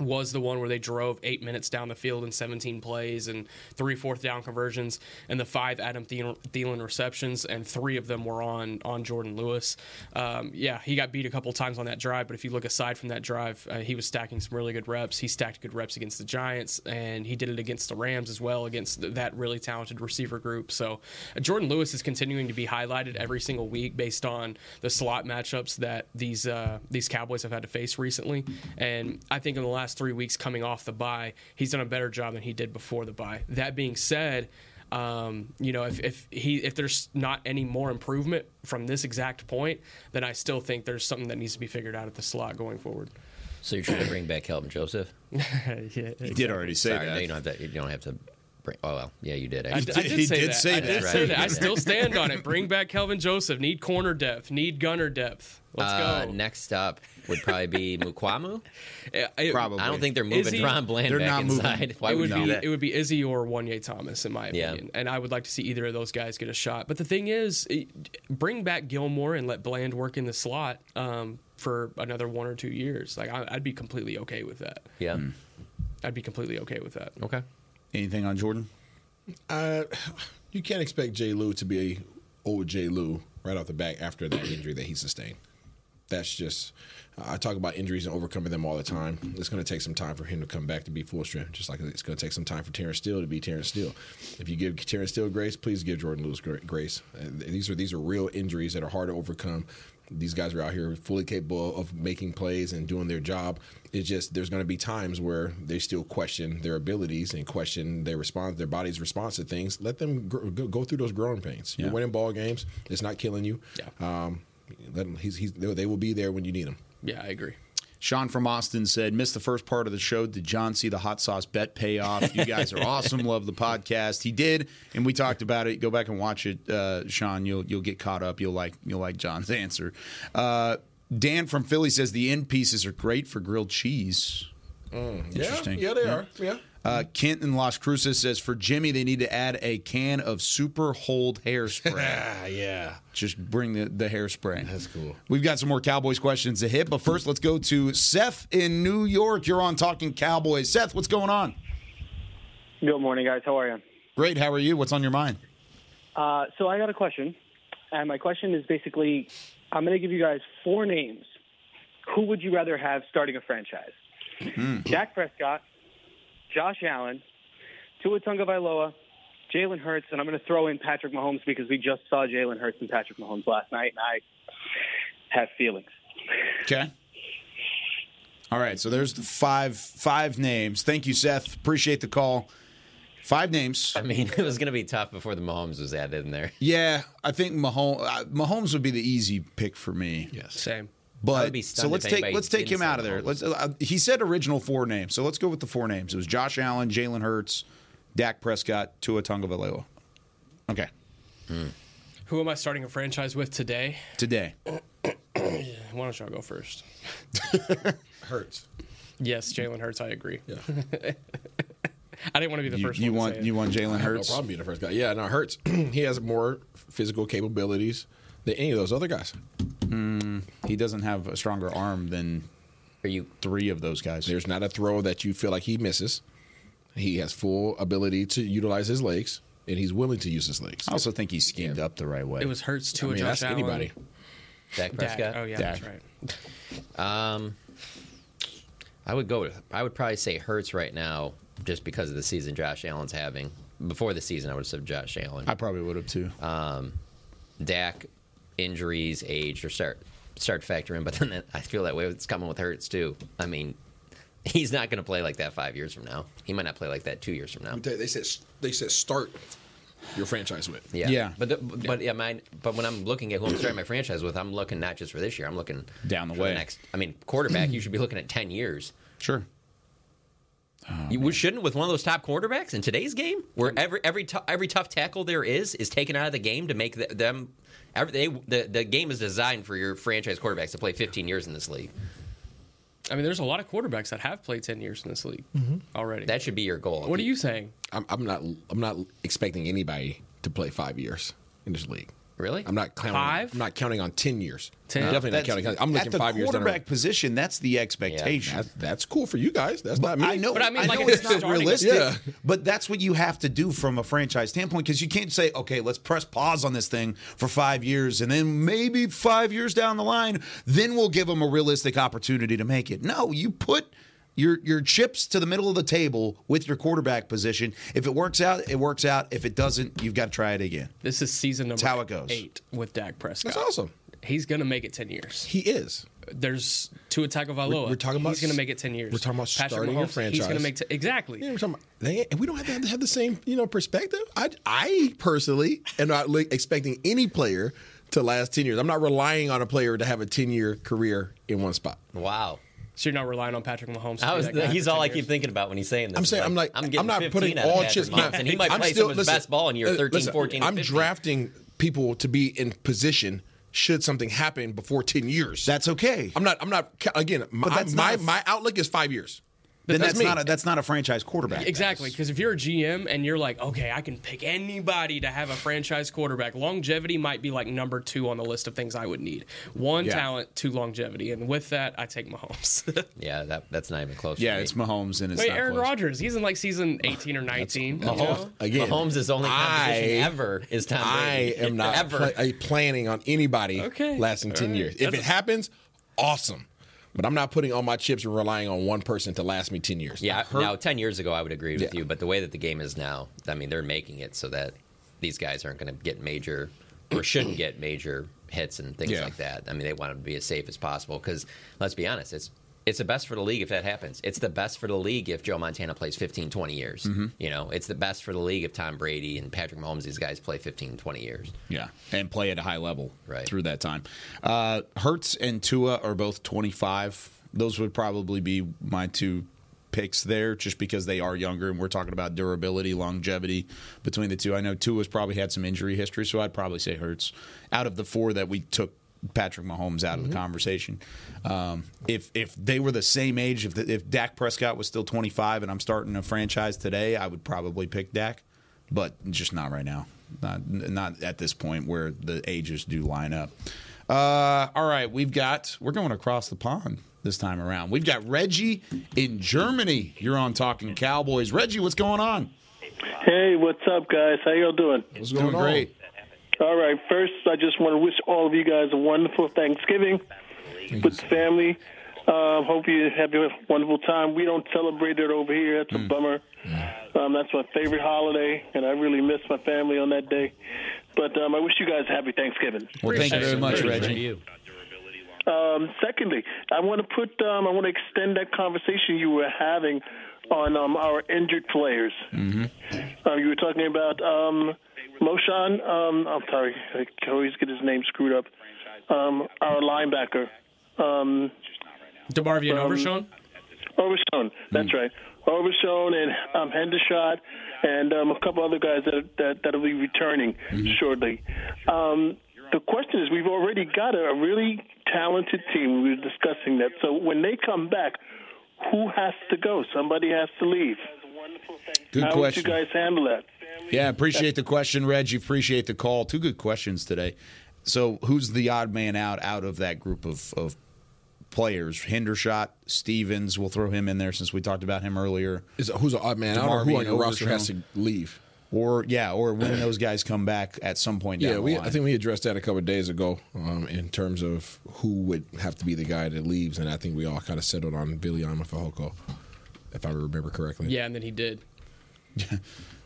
was the one where they drove eight minutes down the field in 17 plays and three fourth down conversions and the five Adam Thielen receptions and three of them were on on Jordan Lewis. Um, yeah, he got beat a couple times on that drive, but if you look aside from that drive, uh, he was stacking some really good reps. He stacked good reps against the Giants and he did it against the Rams as well against th- that really talented receiver group. So uh, Jordan Lewis is continuing to be highlighted every single week based on the slot matchups that these uh, these Cowboys have had to face recently. And I think in the last three weeks coming off the bye, he's done a better job than he did before the bye. That being said, um, you know, if, if he if there's not any more improvement from this exact point, then I still think there's something that needs to be figured out at the slot going forward. So you're trying to bring back Kelvin Joseph? yeah, He did already say Sorry, that. no, you don't have to. You don't have to. Bring, oh well, yeah, you did. I, Actually. I did, He say did that. say I that. did That's say that. I still stand on it. Bring back Kelvin Joseph. Need corner depth. Need gunner depth. Let's Uh, go. next up would probably be Mukuamu. It- Probably. I don't think they're moving Izzy- Ron Bland They're back not moving. inside. Why it would would be that? it would be Izzy or Juanyeh Thomas in my Yeah. opinion, and I would like to see either of those guys get a shot. But the thing is, bring back Gilmore and let Bland work in the slot um, for another one or two years. Like I, I'd be completely okay with that. yeah. I'd be completely okay with that. Okay. Anything on Jordan? Uh, you can't expect Jay Lou to be a old Jay Lou right off the back after that injury that he sustained. That's just. I talk about injuries and overcoming them all the time. It's going to take some time for him to come back to be full strength, just like it's going to take some time for Terence Steele to be Terence Steele. If you give Terence Steele grace, please give Jordan Lewis grace. And these are these are real injuries that are hard to overcome. These guys are out here fully capable of making plays and doing their job. It's just there's going to be times where they still question their abilities and question their response, their body's response to things. Let them gr- go, go through those growing pains. You're winning ball games. It's not killing you. Yeah. Um, let them, he's, he's, they will be there when you need them. Yeah, I agree. Sean from Austin said, missed the first part of the show. Did John see the hot sauce bet pay off? You guys are awesome. Love the podcast. He did, and we talked about it. Go back and watch it, uh, Sean. You'll you'll get caught up. You'll like you'll like John's answer. Uh, Dan from Philly says the end pieces are great for grilled cheese. Interesting. Yeah, yeah, they are. Yeah. Uh, Kent in Las Cruces says for Jimmy they need to add a can of super hold hairspray. Ah, yeah. Just bring the, the hairspray. That's cool. We've got some more Cowboys questions to hit, but first let's go to Seth in New York. You're on Talking Cowboys. Seth, what's going on? Good morning, guys. How are you? Great. How are you? What's on your mind? Uh, so I got a question, and my question is basically, I'm going to give you guys four names. Who would you rather have starting a franchise? Dak Prescott, Josh Allen, Tua Tagovailoa, Jalen Hurts, and I'm going to throw in Patrick Mahomes because we just saw Jalen Hurts and Patrick Mahomes last night, and I have feelings. Okay. All right, so there's the five five names. Thank you, Seth. Appreciate the call. Five names. I mean, it was going to be tough before the Mahomes was added in there. Yeah, I think Mahomes, uh, Mahomes would be the easy pick for me. Yes, same. I But be so let's take let's take him out of there. Mahomes. Let's. Uh, he said original four names, so let's go with the four names. It was Josh Allen, Jalen Hurts, Dak Prescott, Tua Tagovailoa. Okay, Who am I starting a franchise with today? today. Why don't y'all go first? Hurts. Yes, Jalen Hurts. I agree. Yeah. I didn't want to be the You, first you one. want to say it. you want Jalen I have no Hurts? problem being the first guy. Yeah, no, Hurts. he has more physical capabilities than any of those other guys. He doesn't have a stronger arm than Are you? three of those guys. There's not a throw that you feel like he misses. He has full ability to utilize his legs, and he's willing to use his legs. I also think he's schemed up the right way. It was Hurts to I a mean, Josh that's Allen. anybody. Dak Dak. Prescott? Oh yeah, Dak. that's right. Um, I would go. with- I would probably say Hurts right now, just because of the season Josh Allen's having. Before the season, I would have said Josh Allen. I probably would have too. Um, Dak, injuries, age, or start start to factor in. But then I feel that way. It's coming with Hurts too. I mean, he's not going to play like that five years from now. He might not play like that two years from now. They said they said start your franchise with. Yeah, Yeah. But the, but yeah, mine. But when I'm looking at who I'm starting my franchise with, I'm looking not just for this year. I'm looking Down the for way. next. I mean, quarterback. you should be looking at ten years. Sure. Oh, you shouldn't with one of those top quarterbacks in today's game, where every every tou- every tough tackle there is is taken out of the game to make the, them. Every, they, the the game is designed for your franchise quarterbacks to play 15 years in this league. I mean, there's a lot of quarterbacks that have played 10 years in this league mm-hmm. already. That should be your goal. what are you saying? I'm, I'm not. I'm not expecting anybody to play five years in this league. Really? I'm not counting. Five? I'm not counting on ten years. 10? Definitely not counting. I'm looking at the five years. down the quarterback position. That's the expectation. That's, that's cool for you guys. That's not me. I know, But I mean, like, know if it's not realistic, Yeah. but that's what you have to do from a franchise standpoint because you can't say, okay, let's press pause on this thing for five years, and then maybe five years down the line, then we'll give them a realistic opportunity to make it. No, you put your your chips to the middle of the table with your quarterback position. If it works out, it works out. If it doesn't, you've got to try it again. This is season number how it goes. eight with Dak Prescott. That's awesome. He's going to make it 10 years. He is. There's Tua Tagovailoa. We're- we're talking about He's gonna make it 10 years. we're talking about Patrick starting a Mahomes, He's going to make t- exactly. Yeah, we're talking about, they, and we don't have to have the same you know perspective. I I personally am not li- expecting any player to last ten years. I'm not relying on a player to have a ten year career in one spot. Wow. So you're not relying on Patrick Mahomes. To I be was, that guy he's for all 10 I years? keep thinking about when he's saying this. I'm saying I'm like I'm I'm, not putting all Patrick chips. Mahomes, and he might I'm play still- some of his listen, best ball in year uh, 13, listen, 14, I'm 15. drafting people to be in position should something happen before ten years. That's okay. I'm not. I'm not. Again, my my, a- my outlook is five years. Then That's that's, not a, that's not a franchise quarterback. Exactly, because if you're a GM and you're like, okay, I can pick anybody to have a franchise quarterback, longevity might be like number two on the list of things I would need. One Yeah. talent, two longevity, and with that, I take Mahomes. Yeah, that that's not even close. Yeah, me. it's Mahomes and it's Wait, not Aaron. Rodgers, he's in like season 18 or 19. you Mahomes, know? Again, Mahomes' only competition I- ever is Tom I am not ever. pla- uh, planning on anybody Okay. lasting 10 All right. years. If That's it a- happens, awesome. But I'm not putting all my chips and relying on one person to last me 10 years. Yeah, Hurt- now ten years ago I would agree with Yeah. you, but the way that the game is now, I mean, they're making it so that these guys aren't going to get major or shouldn't get major hits and things Yeah. like that. I mean, they want them to be as safe as possible because let's be honest, it's it's the best for the league if that happens. It's the best for the league if Joe Montana plays 15, 20 years. Mm-hmm. You know, it's the best for the league if Tom Brady and Patrick Mahomes, these guys play 15, 20 years. Yeah, and play at a high level Right. through that time. Uh, Hurts and Tua are both 25. Those would probably be my two picks there, just because they are younger, and we're talking about durability, longevity between the two. I know Tua's probably had some injury history, so I'd probably say Hurts. Out of the four that we took Patrick Mahomes out of the conversation, um, if if they were the same age, if the, if Dak Prescott was still 25 and I'm starting a franchise today, I would probably pick Dak but just not right now. Not not at this point where the ages do line up. Uh, all right, we've got we're going across the pond this time around. We've got Reggie in Germany. You're on talking Cowboys. Reggie, what's going on? Hey, what's up, guys? How y'all doing? What's Doing going on? great. All right. First, I just want to wish all of you guys a wonderful Thanksgiving with the family. Um, hope you have a wonderful time. We don't celebrate it over here. That's a bummer. Um, that's my favorite holiday, and I really miss my family on that day. But um, I wish you guys a happy Thanksgiving. Well, thank you very much, Reggie. Um, secondly, I want to put, um, I want to extend that conversation you were having on um, our injured players. Mm-hmm. Uh, you were talking about um, Moshan. Um, I'm sorry, I always get his name screwed up. Um, our linebacker. Um, DeMarvion Um, Overshown? Overshown, that's right. Overshown and um, Hendershot and um, a couple other guys that that that'll be returning shortly. Um, the question is, we've already got a, a really talented team. We were discussing that. So when they come back, who has to go? Somebody has to leave. Good How question. would you guys handle that? Yeah, appreciate the question, Reggie. Appreciate the call. Two good questions today. So, who's the odd man out out of that group of, of players? Hendershot, Stephens. We'll throw him in there since we talked about him earlier. Is it, who's an odd man out, or who on your roster has to leave? Or yeah, or when those guys come back at some point down Yeah, the we, line. I think we addressed that a couple of days ago um, in terms of who would have to be the guy that leaves, and I think we all kind of settled on Billy Amafahoko, if I remember correctly. Yeah, and then he did.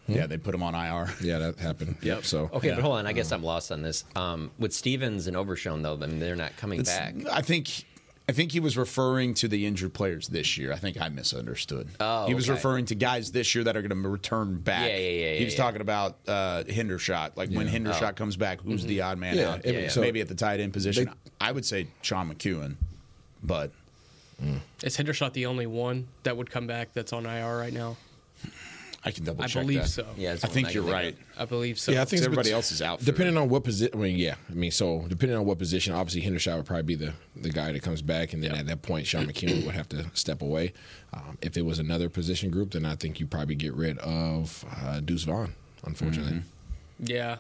yeah, they put him on IR. Yeah, that happened. Yep. So Okay, but hold on. I guess I'm lost on this. Um, with Stephens and Overshown, though, I mean, they're not coming It's- back. I think I think he was referring to the injured players this year. I think I misunderstood. Oh, he was okay. referring to guys this year that are going to return back. Yeah, yeah, yeah, He was yeah, talking about uh, Hendershot. Like when Yeah. Hendershot Oh. comes back, who's Mhm. the odd man Yeah, out? I mean, so- maybe at the tight end position. I would say Sean McKeon, but Is Hendershot the only one that would come back that's on IR right now? I can double check. I check believe that. so. I think you're right. I believe so. Yeah, I think it's everybody bet- else is out for- Depending on what position, I mean, yeah, I mean, so depending on what position, obviously Hendershot would probably be the, the guy that comes back, and then at that point, Sean McKeon would have to step away. Um, if it was another position group, then I think you probably get rid of uh, Deuce Vaughn. Unfortunately, Yeah,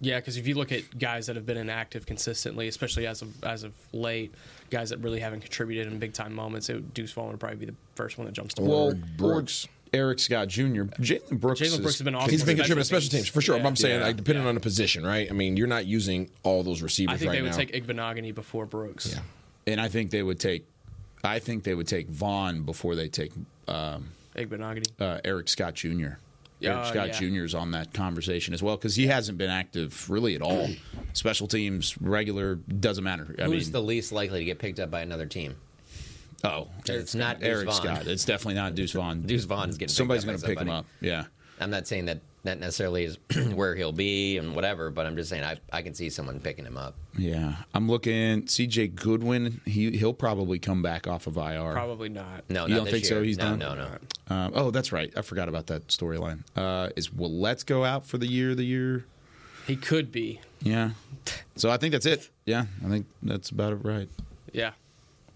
yeah. Because if you look at guys that have been inactive consistently, especially as of as of late, guys that really haven't contributed in big time moments, it, Deuce Vaughn would probably be the first one that jumps to Well, mind. Brooks, Eric Scott Jr., Jalen Brooks. Jalen Brooks has been awesome He's been contributing to special teams for sure. Yeah. But I'm saying, Yeah. like, depending on the position, right? I mean, you're not using all those receivers I think right they would now. take Igbinoghene before Brooks. Yeah. and I think they would take. I think they would take Vaughn before they take um, Igbinoghene. uh, Eric Scott Jr. Yeah, Eric Scott yeah. Jr. is on that conversation as well because he hasn't been active really at all. Special teams, regular, doesn't matter. I Who's mean, the least likely to get picked up by another team? Oh, It's not Deuce Eric Vaughn. Scott. It's definitely not Deuce Vaughn. Deuce Vaughn is getting Somebody's going to pick him up. Yeah. I'm not saying that that necessarily is where he'll be and whatever, but I'm just saying I, I can see someone picking him up. Yeah, I'm looking. C.J. Goodwin. He he'll probably come back off of IR. Probably not. No, you not don't this think so? He's no, done. No, no. Um, oh, that's right. I forgot about that storyline. Uh, is Willets go out for the year? The year? He could be. Yeah. So I think that's it. Yeah, I think that's about it. Right. Yeah.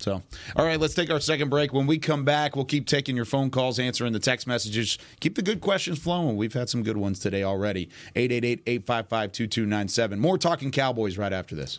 So, all right, let's take our second break. When we come back, we'll keep taking your phone calls, answering the text messages. Keep the good questions flowing. We've had some good ones today already. 888 855 2297. More talking Cowboys right after this.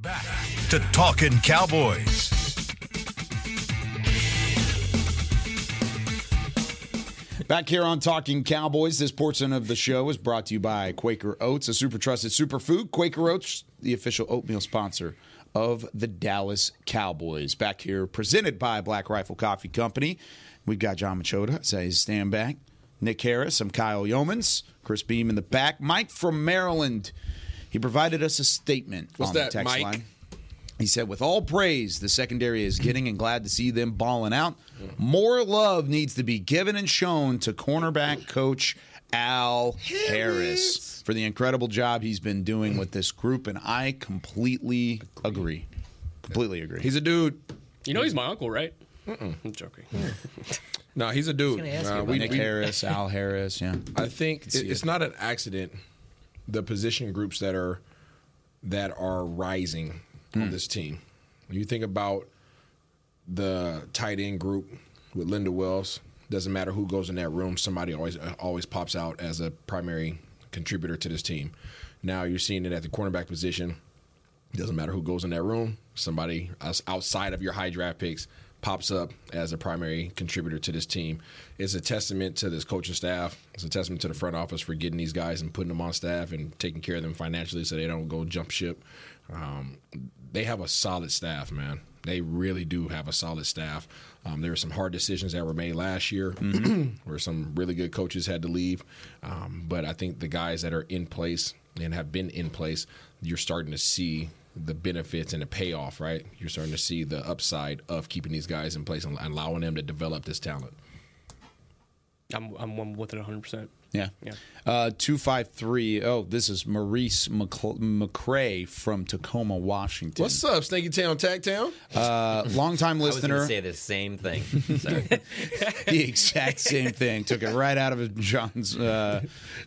Back to Talking Cowboys. Back here on Talking Cowboys, this portion of the show is brought to you by Quaker Oats, a super trusted superfood. Quaker Oats, the official oatmeal sponsor of the Dallas Cowboys. Back here, presented by Black Rifle Coffee Company. We've got John Machota, Isaiah Stanback. Nick Harris, I'm Kyle Youmans, Chris Beam in the back. Mike from Maryland. He provided us a statement What's on that, the text Mike? line. He said, with all praise the secondary is getting and glad to see them balling out, more love needs to be given and shown to cornerback coach Al Harris for the incredible job he's been doing with this group. And I completely agree. Completely agree. He's a dude. You know he's my uncle, right? I'm joking. No, he's a dude. gonna ask you Uh, about Nick Harris, Al Harris, yeah. I think Could it- it's not an accident. The position groups that are that are rising Hmm. on this team. When you think about the tight end group with Lunda Wells, doesn't matter who goes in that room, somebody always always pops out as a primary contributor to this team. Now you're seeing it at the cornerback position. Doesn't matter who goes in that room, somebody outside of your high draft picks pops up as a primary contributor to this team. It's a testament to this coaching staff. It's a testament to the front office for getting these guys and putting them on staff and taking care of them financially so they don't go jump ship. Um, they have a solid staff, man. They really do have a solid staff. Um, there were some hard decisions that were made last year where some really good coaches had to leave. Um, but I think the guys that are in place and have been in place, you're starting to see the benefits and the payoff, right? You're starting to see the upside of keeping these guys in place and allowing them to develop this talent. I'm, I'm, with it 100%. Yeah. Yeah. Uh, 253. Oh, this is Maurice McCl- McCrae from Tacoma, Washington. What's up, Snaky Town, Tag Town? Uh, longtime I was listener. say the same thing. Sorry. the exact same thing. Took it right out of John's uh,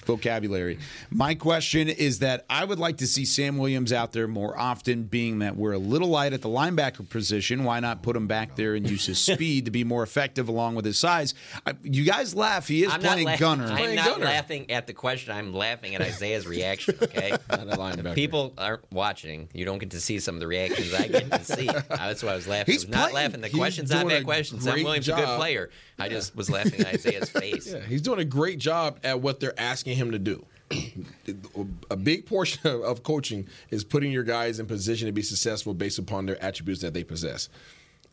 vocabulary. My question is that I would like to see Sam Williams out there more often, being that we're a little light at the linebacker position. Why not put him back there and use his speed to be more effective along with his size? I, you guys laugh. He is I'm playing la- gunner. I'm laughing at the question. I'm laughing at Isaiah's reaction. Okay, people aren't watching. You don't get to see some of the reactions I get to see. Uh, that's why I was laughing. He's I was not playing- laughing. The he's question's not a bad questions. Sam Williams is a good job. player. I just was laughing at Isaiah's face. Yeah, he's doing a great job at what they're asking him to do. a big portion of coaching is putting your guys in position to be successful based upon their attributes that they possess.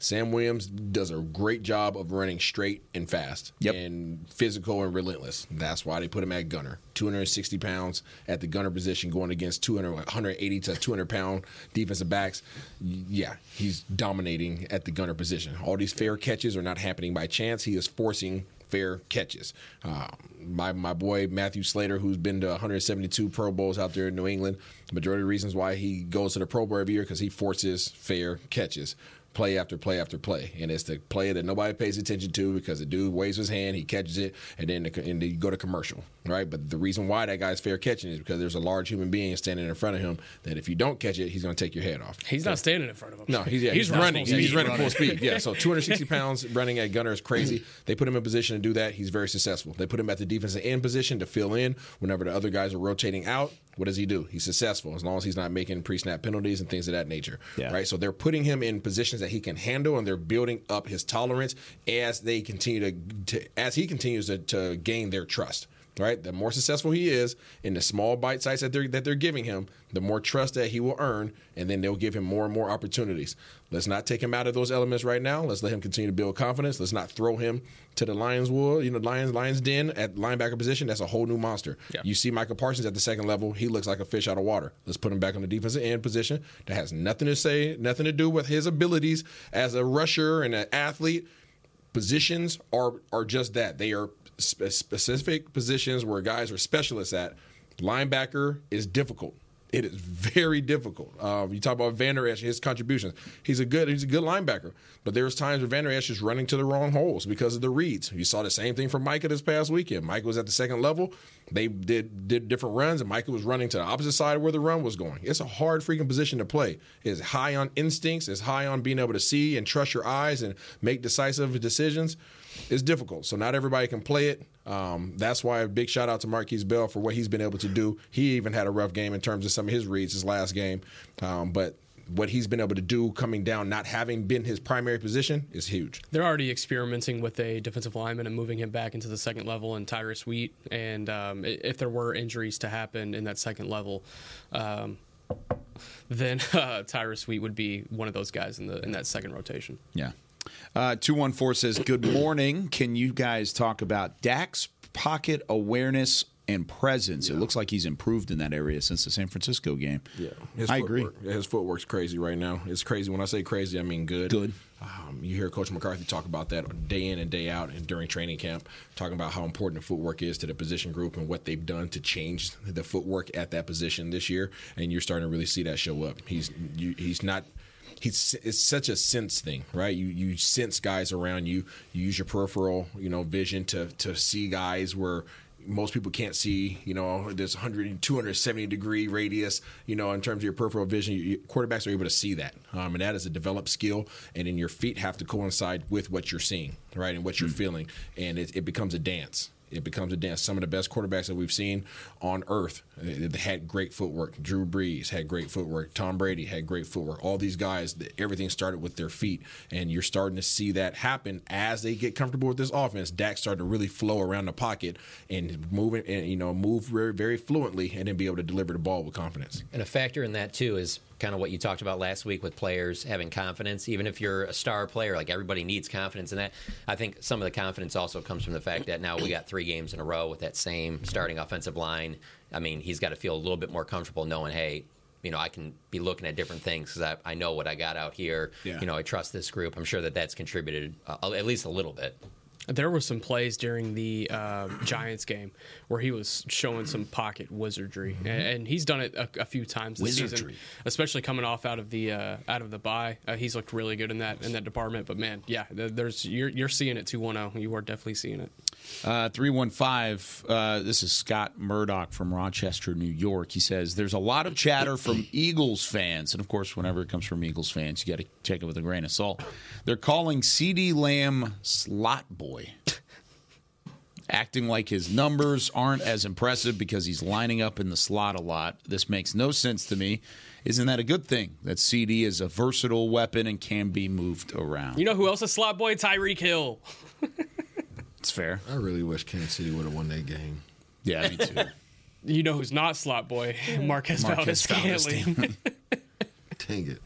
Sam Williams does a great job of running straight and fast and physical and relentless. That's why they put him at gunner. 260 pounds at the gunner position going against 200, 180 to 200 pound defensive backs. Yeah, he's dominating at the gunner position. All these fair catches are not happening by chance. He is forcing fair catches. Uh, my my boy Matthew Slater, who's been to 172 Pro Bowls out there in New England, the majority of the reasons why he goes to the Pro Bowl every year because he forces fair catches. Play after play after play, and it's the play that nobody pays attention to because the dude waves his hand, he catches it, and then the, and then you go to commercial, right? But the reason why that guy's fair catching is because there's a large human being standing in front of him that if you don't catch it, he's going to take your head off. He's not standing in front of him. No, he's, yeah, he's, not running. to He's be running full speed. Yeah, so 260 pounds running at gunner is crazy. They put him in position to do that. He's very successful. They put him at the defensive end position to fill in whenever the other guys are rotating out. What does he do? He's successful as long as he's not making pre-snap penalties and things of that nature. Yeah. Right. So they're putting him in positions that he can handle, and they're building up his tolerance as they continue to, to as he continues to, to gain their trust. Right? The more successful he is in the small bite size that they're that they're giving him, the more trust that he will earn, and then they'll give him more and more opportunities. Let's not take him out of those elements right now. Let's let him continue to build confidence. Let's not throw him to the Lions wool, you know, Lions Lions den at linebacker position. That's a whole new monster. Yeah. You see Micah Parsons at the second level, he looks like a fish out of water. Let's put him back on the defensive end position. That has nothing to say, nothing to do with his abilities as a rusher and an athlete positions are are just that. They are spe- specific positions where guys are specialists at. Linebacker is difficult. It is very difficult. Um, you talk about Vander Esch, his contributions. He's a good he's a good linebacker, but there's times where Vander Esch is running to the wrong holes because of the reads. You saw the same thing from Micah this past weekend. Micah was at the second level. They did did different runs, and Micah was running to the opposite side where the run was going. It's a hard freaking position to play. It's high on instincts. It's high on being able to see and trust your eyes and make decisive decisions. It's difficult. So not everybody can play it. Um, that's why a big shout out to Markquese Bell for what he's been able to do. He even had a rough game in terms of some of his reads his last game, um, but what he's been able to do coming down, not having been his primary position, is huge. They're already experimenting with a defensive lineman and moving him back into the second level and Tyrus Wheat. And um, if there were injuries to happen in that second level, um, then uh, Tyrus Wheat would be one of those guys in the in that second rotation. Yeah. Uh, 214 says, Good morning. Can you guys talk about Dak's pocket awareness and presence? It looks like he's improved in that area since the San Francisco game. Yeah, his I agree. footwork- yeah, His footwork's crazy right now. It's crazy. When I say crazy, I mean good. Good. Um, you hear Coach McCarthy talk about that day in and day out, and during training camp, talking about how important the footwork is to the position group and what they've done to change the footwork at that position this year. And you're starting to really see that show up. He's you, he's not. He's it's such a sense thing, right? You you sense guys around you. You use your peripheral, you know, vision to to see guys where most people can't see, you know, there's 100, 270 degree radius, you know, in terms of your peripheral vision. You, quarterbacks are able to see that. Um, and that is a developed skill. And then your feet have to coincide with what you're seeing, right? And what you're feeling. And it, it becomes a dance. It becomes a dance. Some of the best quarterbacks that we've seen on earth eh, they had great footwork. Drew Brees had great footwork. Tom Brady had great footwork. All these guys, everything started with their feet, and you're starting to see that happen as they get comfortable with this offense. Dak started to really flow around the pocket and move and you know move very, very fluently, and then be able to deliver the ball with confidence. And a factor in that too is kind of what you talked about last week with players having confidence. Even if you're a star player, like everybody needs confidence in that. I think some of the confidence also comes from the fact that now we got three games in a row with that same starting offensive line. I mean, he's got to feel a little bit more comfortable knowing, hey, you know, I can be looking at different things because I, I know what I got out here. Yeah. You know, I trust this group. I'm sure that that's contributed uh, at least a little bit. There were some plays during the uh, Giants game where he was showing some pocket wizardry, and, and he's done it a, a few times this season, Wizardry. especially coming off out of the uh, out of the bye. Uh, he's looked really good in that in that department. But man, yeah, there's you're you're seeing it two one zero. You are definitely seeing it. Uh, 315, uh, this is Scott Murdoch from Rochester, New York. He says, There's a lot of chatter from Eagles fans. And of course, whenever it comes from Eagles fans, you got to take it with a grain of salt. They're calling CeeDee Lamb slot boy, acting like his numbers aren't as impressive because he's lining up in the slot a lot. This makes no sense to me. Isn't that a good thing that CeeDee is a versatile weapon and can be moved around? You know who else is slot boy? Tyreek Hill. It's fair. I really wish Kansas City would have won that game. Yeah, me too. You know who's not slot boy? Marquez, Marquez Valdes-Scantling. Dang it.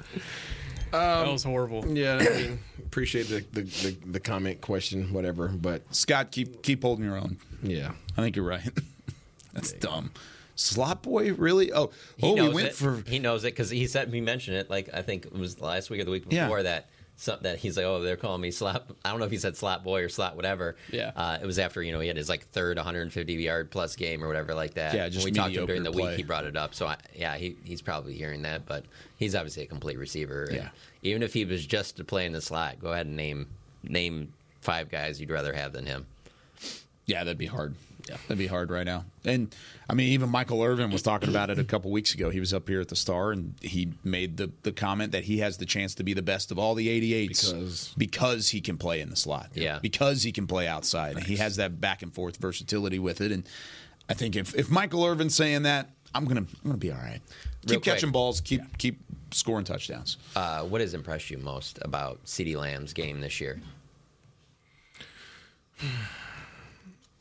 that was horrible. Yeah, I mean, appreciate the, the, the, the comment, question, whatever. But Scott, keep keep holding your own. Yeah, I think you're right. That's dumb. Slot boy, really? Oh, He oh, we knows went it. for he knows it because he said he mentioned it. Like I think it was last week or the week Yeah. before that. So, that he's like, oh, they're calling me slap. I don't know if he said slap boy or slap whatever. Yeah. Uh, it was after you know he had his like third 150 yard plus game or whatever like that. Yeah, just when we talked to him during the mediocre week, he brought it up. So I, yeah, he, he's probably hearing that, but he's obviously a complete receiver. Yeah. Even if he was just to play in the slot, go ahead and name name five guys you'd rather have than him. Yeah, that'd be hard. Yeah, that'd be hard right now. And I mean, even Michael Irvin was talking about it a couple weeks ago. He was up here at the Star, and he made the, the comment that he has the chance to be the best of all the 88s Because- because he can play in the slot. Yeah. because he can play outside, and he has that back and forth versatility with it. And I think if, if Michael Irvin's saying that, I'm gonna I'm gonna be all right. Real Keep catching balls. Keep keep scoring touchdowns. Uh, what has impressed you most about CeeDee Lamb's game this year?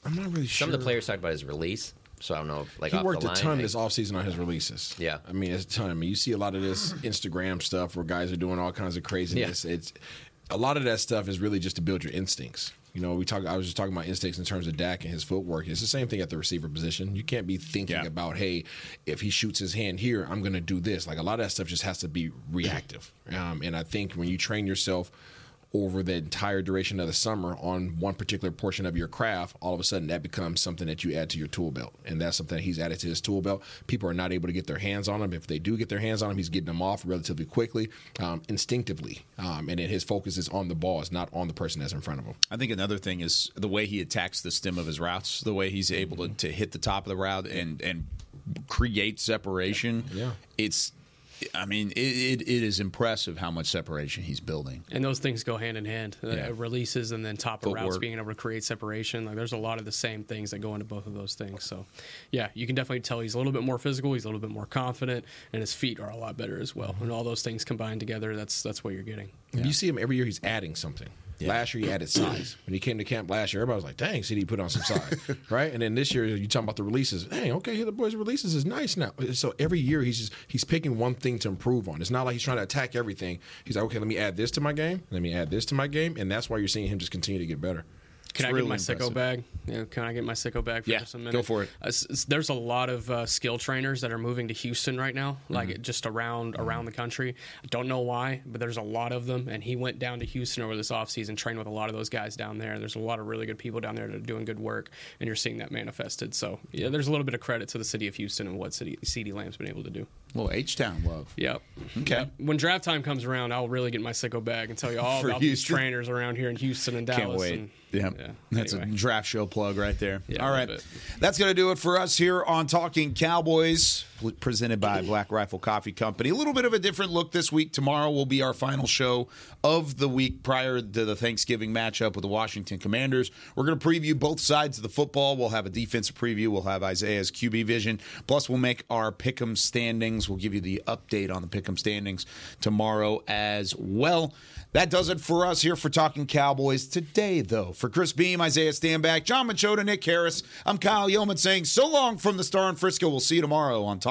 I'm not really sure. Some of the players talked about his release, so I don't know. If, like he off worked the a line, ton like- this offseason on his releases. Yeah. I mean, it's a ton. I mean, you see a lot of this Instagram stuff where guys are doing all kinds of craziness. It's a lot of that stuff is really just to build your instincts. You know, we talk. I was just talking about instincts in terms of Dak and his footwork. It's the same thing at the receiver position. You can't be thinking about, hey, if he shoots his hand here, I'm going to do this. Like a lot of that stuff just has to be reactive. Um, and I think when you train yourself over the entire duration of the summer on one particular portion of your craft, all of a sudden that becomes something that you add to your tool belt. And that's something that he's added to his tool belt. People are not able to get their hands on him. If they do get their hands on him, he's getting them off relatively quickly, um, instinctively. Um, and then his focus is on the ball, it's not on the person that's in front of him. I think another thing is the way he attacks the stem of his routes, the way he's able to, to hit the top of the route and and create separation. Yeah. It's I mean, it, it, it is impressive how much separation he's building. And those things go hand in hand. Uh, releases and then top of routes being able to create separation. Like there's a lot of the same things that go into both of those things. So, yeah, you can definitely tell he's a little bit more physical. He's a little bit more confident, and his feet are a lot better as well. And all those things combined together, that's that's what you're getting. And You see him every year, he's adding something. Last year, he added size. When he came to camp last year, everybody was like, dang, CeeDee put on some size. right? And then this year, you talking about the releases. Dang, okay, here the boys' releases is nice now. So every year, he's just he's picking one thing to improve on. It's not like he's trying to attack everything. He's like, okay, let me add this to my game. Let me add this to my game. And that's why you're seeing him just continue to get better. Can It's I really get my impressive. sicko bag? Yeah, can I get my sicko bag for Yeah, just a minute? go for it. Uh, there's a lot of uh, skill trainers that are moving to Houston right now, like Mm-hmm. just around around the country. I don't know why, but there's a lot of them. And he went down to Houston over this offseason, trained with a lot of those guys down there. There's a lot of really good people down there that are doing good work, and you're seeing that manifested. So yeah, there's a little bit of credit to the city of Houston and what city CeeDee Lamb's been able to do. Well, H Town love. Yep. Okay. Yep. When draft time comes around, I'll really get my sicko bag and tell you all about these trainers around here in Houston and Dallas. Can't wait. And, Yep. yeah. That's Anyway. a draft show plug right there. Yeah, All right. That's going to do it for us here on Talking Cowboys, presented by Black Rifle Coffee Company. A little bit of a different look this week. Tomorrow will be our final show of the week prior to the Thanksgiving matchup with the Washington Commanders. We're going to preview both sides of the football. We'll have a defensive preview. We'll have Isaiah's QB vision. Plus, we'll make our pick'em standings. We'll give you the update on the pick'em standings tomorrow as well. That does it for us here for Talking Cowboys today, though. For Chris Beam, Isaiah Stanback, John Machota, Nick Harris, I'm Kyle Yeoman saying so long from the Star in Frisco. We'll see you tomorrow on Talking